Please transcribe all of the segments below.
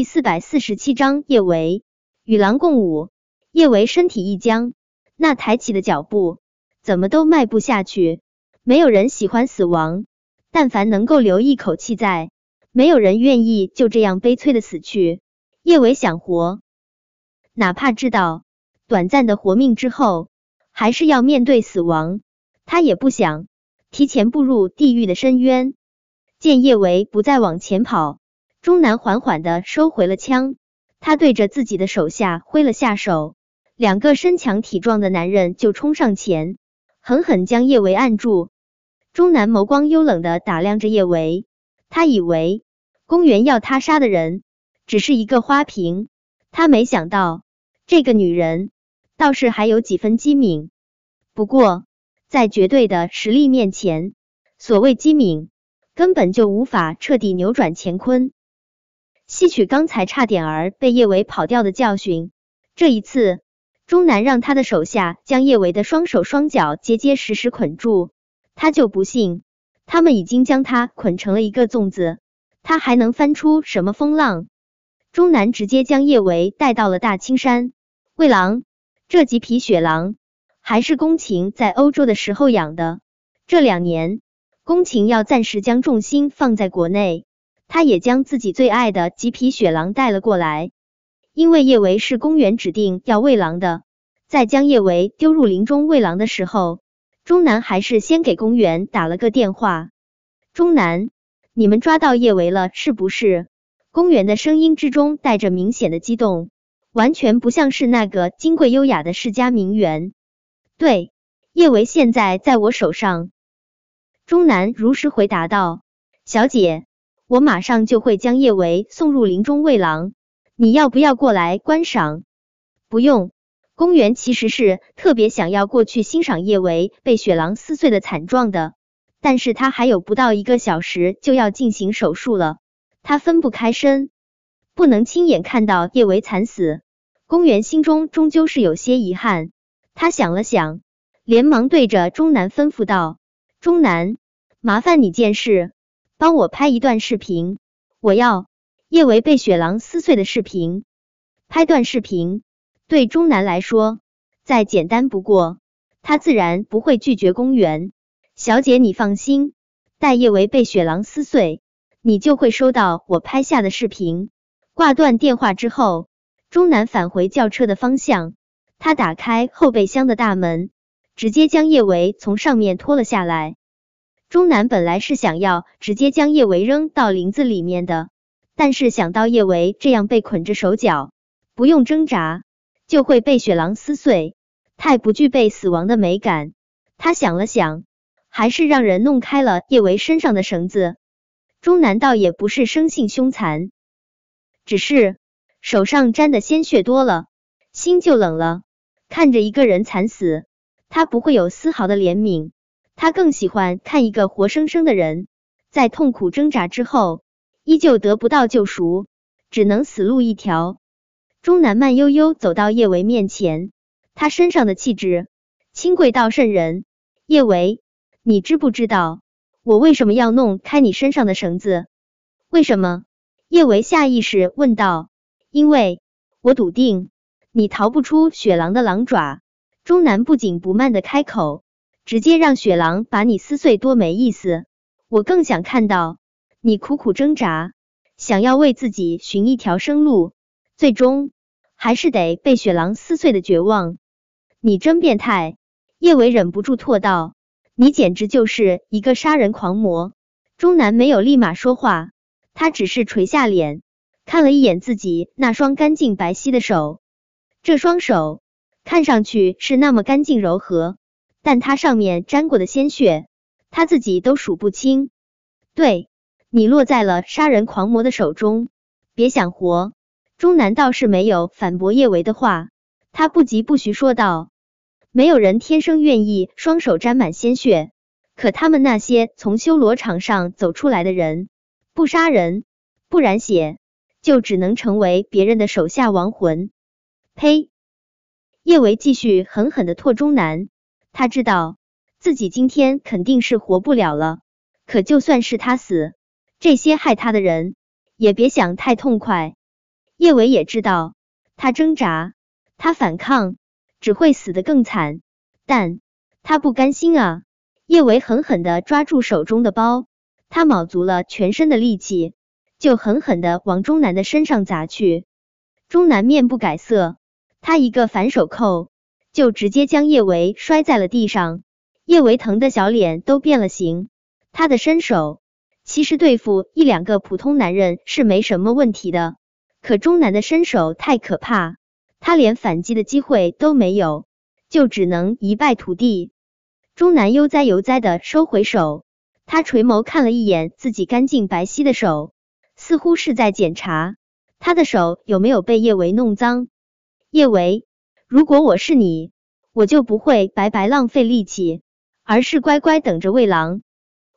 第四百四十七章叶维与狼共舞。叶维身体一僵，那抬起的脚步怎么都迈不下去。没有人喜欢死亡，但凡能够留一口气在，没有人愿意就这样悲催的死去。叶维想活，哪怕知道短暂的活命之后还是要面对死亡，他也不想提前步入地狱的深渊。见叶维不再往前跑。钟南缓缓的收回了枪，他对着自己的手下挥了下手，两个身强体壮的男人就冲上前，狠狠将叶维按住。钟南眸光幽冷的打量着叶维，他以为公园要他杀的人只是一个花瓶，他没想到这个女人倒是还有几分机敏。不过在绝对的实力面前，所谓机敏根本就无法彻底扭转乾坤。吸取刚才差点儿被叶维跑掉的教训，这一次，钟南让他的手下将叶维的双手双脚结结实实捆住，他就不信他们已经将他捆成了一个粽子，他还能翻出什么风浪？钟南直接将叶维带到了大青山。魏狼，这几匹雪狼还是宫情在欧洲的时候养的，这两年宫情要暂时将重心放在国内。他也将自己最爱的几匹雪狼带了过来，因为叶维是公园指定要喂狼的。在将叶维丢入林中喂狼的时候，钟南还是先给公园打了个电话。钟南，你们抓到叶维了是不是？公园的声音之中带着明显的激动，完全不像是那个金贵优雅的世家名媛。对，叶维现在在我手上。钟南如实回答道：“小姐。”我马上就会将叶维送入林中喂狼，你要不要过来观赏？不用。公园其实是特别想要过去欣赏叶维被雪狼撕碎的惨状的，但是他还有不到一个小时就要进行手术了，他分不开身，不能亲眼看到叶维惨死。公园心中终究是有些遗憾，他想了想，连忙对着钟南吩咐道：“钟南，麻烦你件事。”帮我拍一段视频，我要叶维被雪狼撕碎的视频。拍段视频对钟南来说再简单不过，他自然不会拒绝。公园小姐，你放心，待叶维被雪狼撕碎，你就会收到我拍下的视频。挂断电话之后，钟南返回轿车的方向，他打开后备箱的大门，直接将叶维从上面拖了下来。钟南本来是想要直接将叶维扔到林子里面的，但是想到叶维这样被捆着手脚，不用挣扎就会被雪狼撕碎，太不具备死亡的美感。他想了想，还是让人弄开了叶维身上的绳子。钟南倒也不是生性凶残，只是手上沾的鲜血多了，心就冷了。看着一个人惨死，他不会有丝毫的怜悯。他更喜欢看一个活生生的人在痛苦挣扎之后，依旧得不到救赎，只能死路一条。钟南慢悠悠走到叶维面前，他身上的气质清贵到渗人。叶维，你知不知道我为什么要弄开你身上的绳子？为什么？叶维下意识问道。因为我笃定你逃不出雪狼的狼爪。钟南不紧不慢的开口。直接让雪狼把你撕碎多没意思，我更想看到你苦苦挣扎，想要为自己寻一条生路，最终还是得被雪狼撕碎的绝望。你真变态！叶维忍不住唾道：“你简直就是一个杀人狂魔。”钟南没有立马说话，他只是垂下脸，看了一眼自己那双干净白皙的手，这双手看上去是那么干净柔和。但他上面沾过的鲜血，他自己都数不清。对你落在了杀人狂魔的手中，别想活。钟南倒是没有反驳叶维的话，他不疾不徐说道：“没有人天生愿意双手沾满鲜血，可他们那些从修罗场上走出来的人，不杀人，不染血，就只能成为别人的手下亡魂。”呸！叶维继续狠狠的唾钟南。他知道自己今天肯定是活不了了，可就算是他死，这些害他的人也别想太痛快。叶伟也知道，他挣扎，他反抗，只会死得更惨。但他不甘心啊！叶伟狠狠的抓住手中的包，他卯足了全身的力气，就狠狠的往钟南的身上砸去。钟南面不改色，他一个反手扣，就直接将叶维摔在了地上。叶维疼的小脸都变了形。他的身手其实对付一两个普通男人是没什么问题的。可钟南的身手太可怕，他连反击的机会都没有，就只能一败涂地。钟南悠哉悠哉的收回手，他垂眸看了一眼自己干净白皙的手，似乎是在检查他的手有没有被叶维弄脏。叶维，如果我是你，我就不会白白浪费力气，而是乖乖等着喂狼。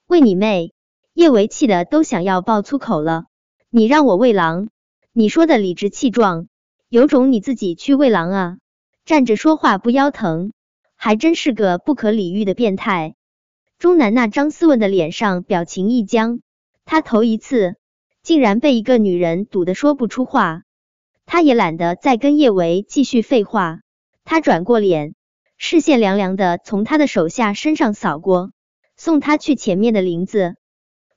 喂你妹！叶维气的都想要爆粗口了，你让我喂狼？你说的理直气壮，有种你自己去喂狼啊！站着说话不腰疼，还真是个不可理喻的变态。钟南那张斯文的脸上表情一僵，他头一次竟然被一个女人堵得说不出话。他也懒得再跟叶维继续废话，他转过脸，视线凉凉的从他的手下身上扫过，送他去前面的林子。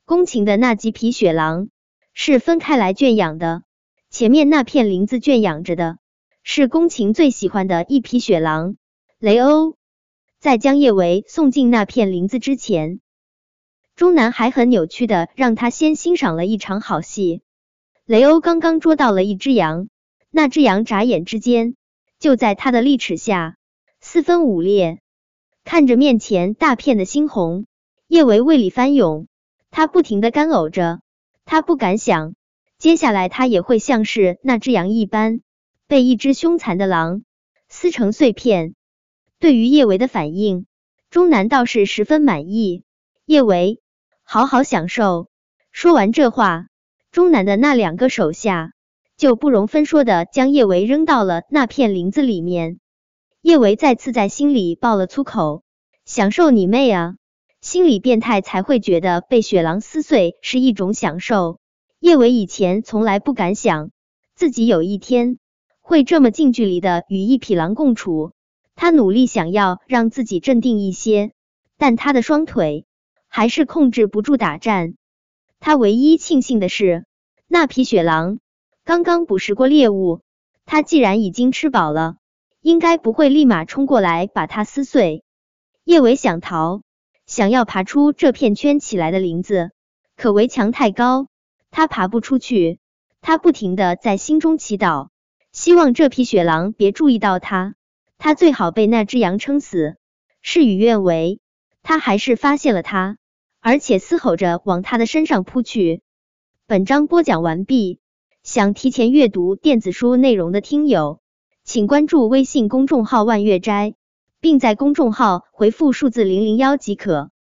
宫情的那几匹雪狼是分开来圈养的。前面那片林子圈养着的是宫琴最喜欢的一匹雪狼雷欧。在将叶维送进那片林子之前，钟南还很扭曲的让他先欣赏了一场好戏。雷欧刚刚捉到了一只羊，那只羊眨眼之间就在他的利齿下四分五裂。看着面前大片的猩红，叶维胃里翻涌，他不停的干呕着，他不敢想。接下来，他也会像是那只羊一般，被一只凶残的狼撕成碎片。对于叶维的反应，钟南倒是十分满意。叶维，好好享受。说完这话，钟南的那两个手下就不容分说的将叶维扔到了那片林子里面。叶维再次在心里爆了粗口：“享受你妹啊！心理变态才会觉得被雪狼撕碎是一种享受。”叶维以前从来不敢想自己有一天会这么近距离的与一匹狼共处。他努力想要让自己镇定一些，但他的双腿还是控制不住打颤。他唯一庆幸的是，那匹雪狼刚刚捕食过猎物，他既然已经吃饱了，应该不会立马冲过来把它撕碎。叶伟想逃，想要爬出这片圈起来的林子，可围墙太高。他爬不出去，他不停的在心中祈祷，希望这匹雪狼别注意到他，他最好被那只羊撑死。事与愿违，他还是发现了他，而且嘶吼着往他的身上扑去。本章播讲完毕，想提前阅读电子书内容的听友，请关注微信公众号万月斋，并在公众号回复数字零零幺即可。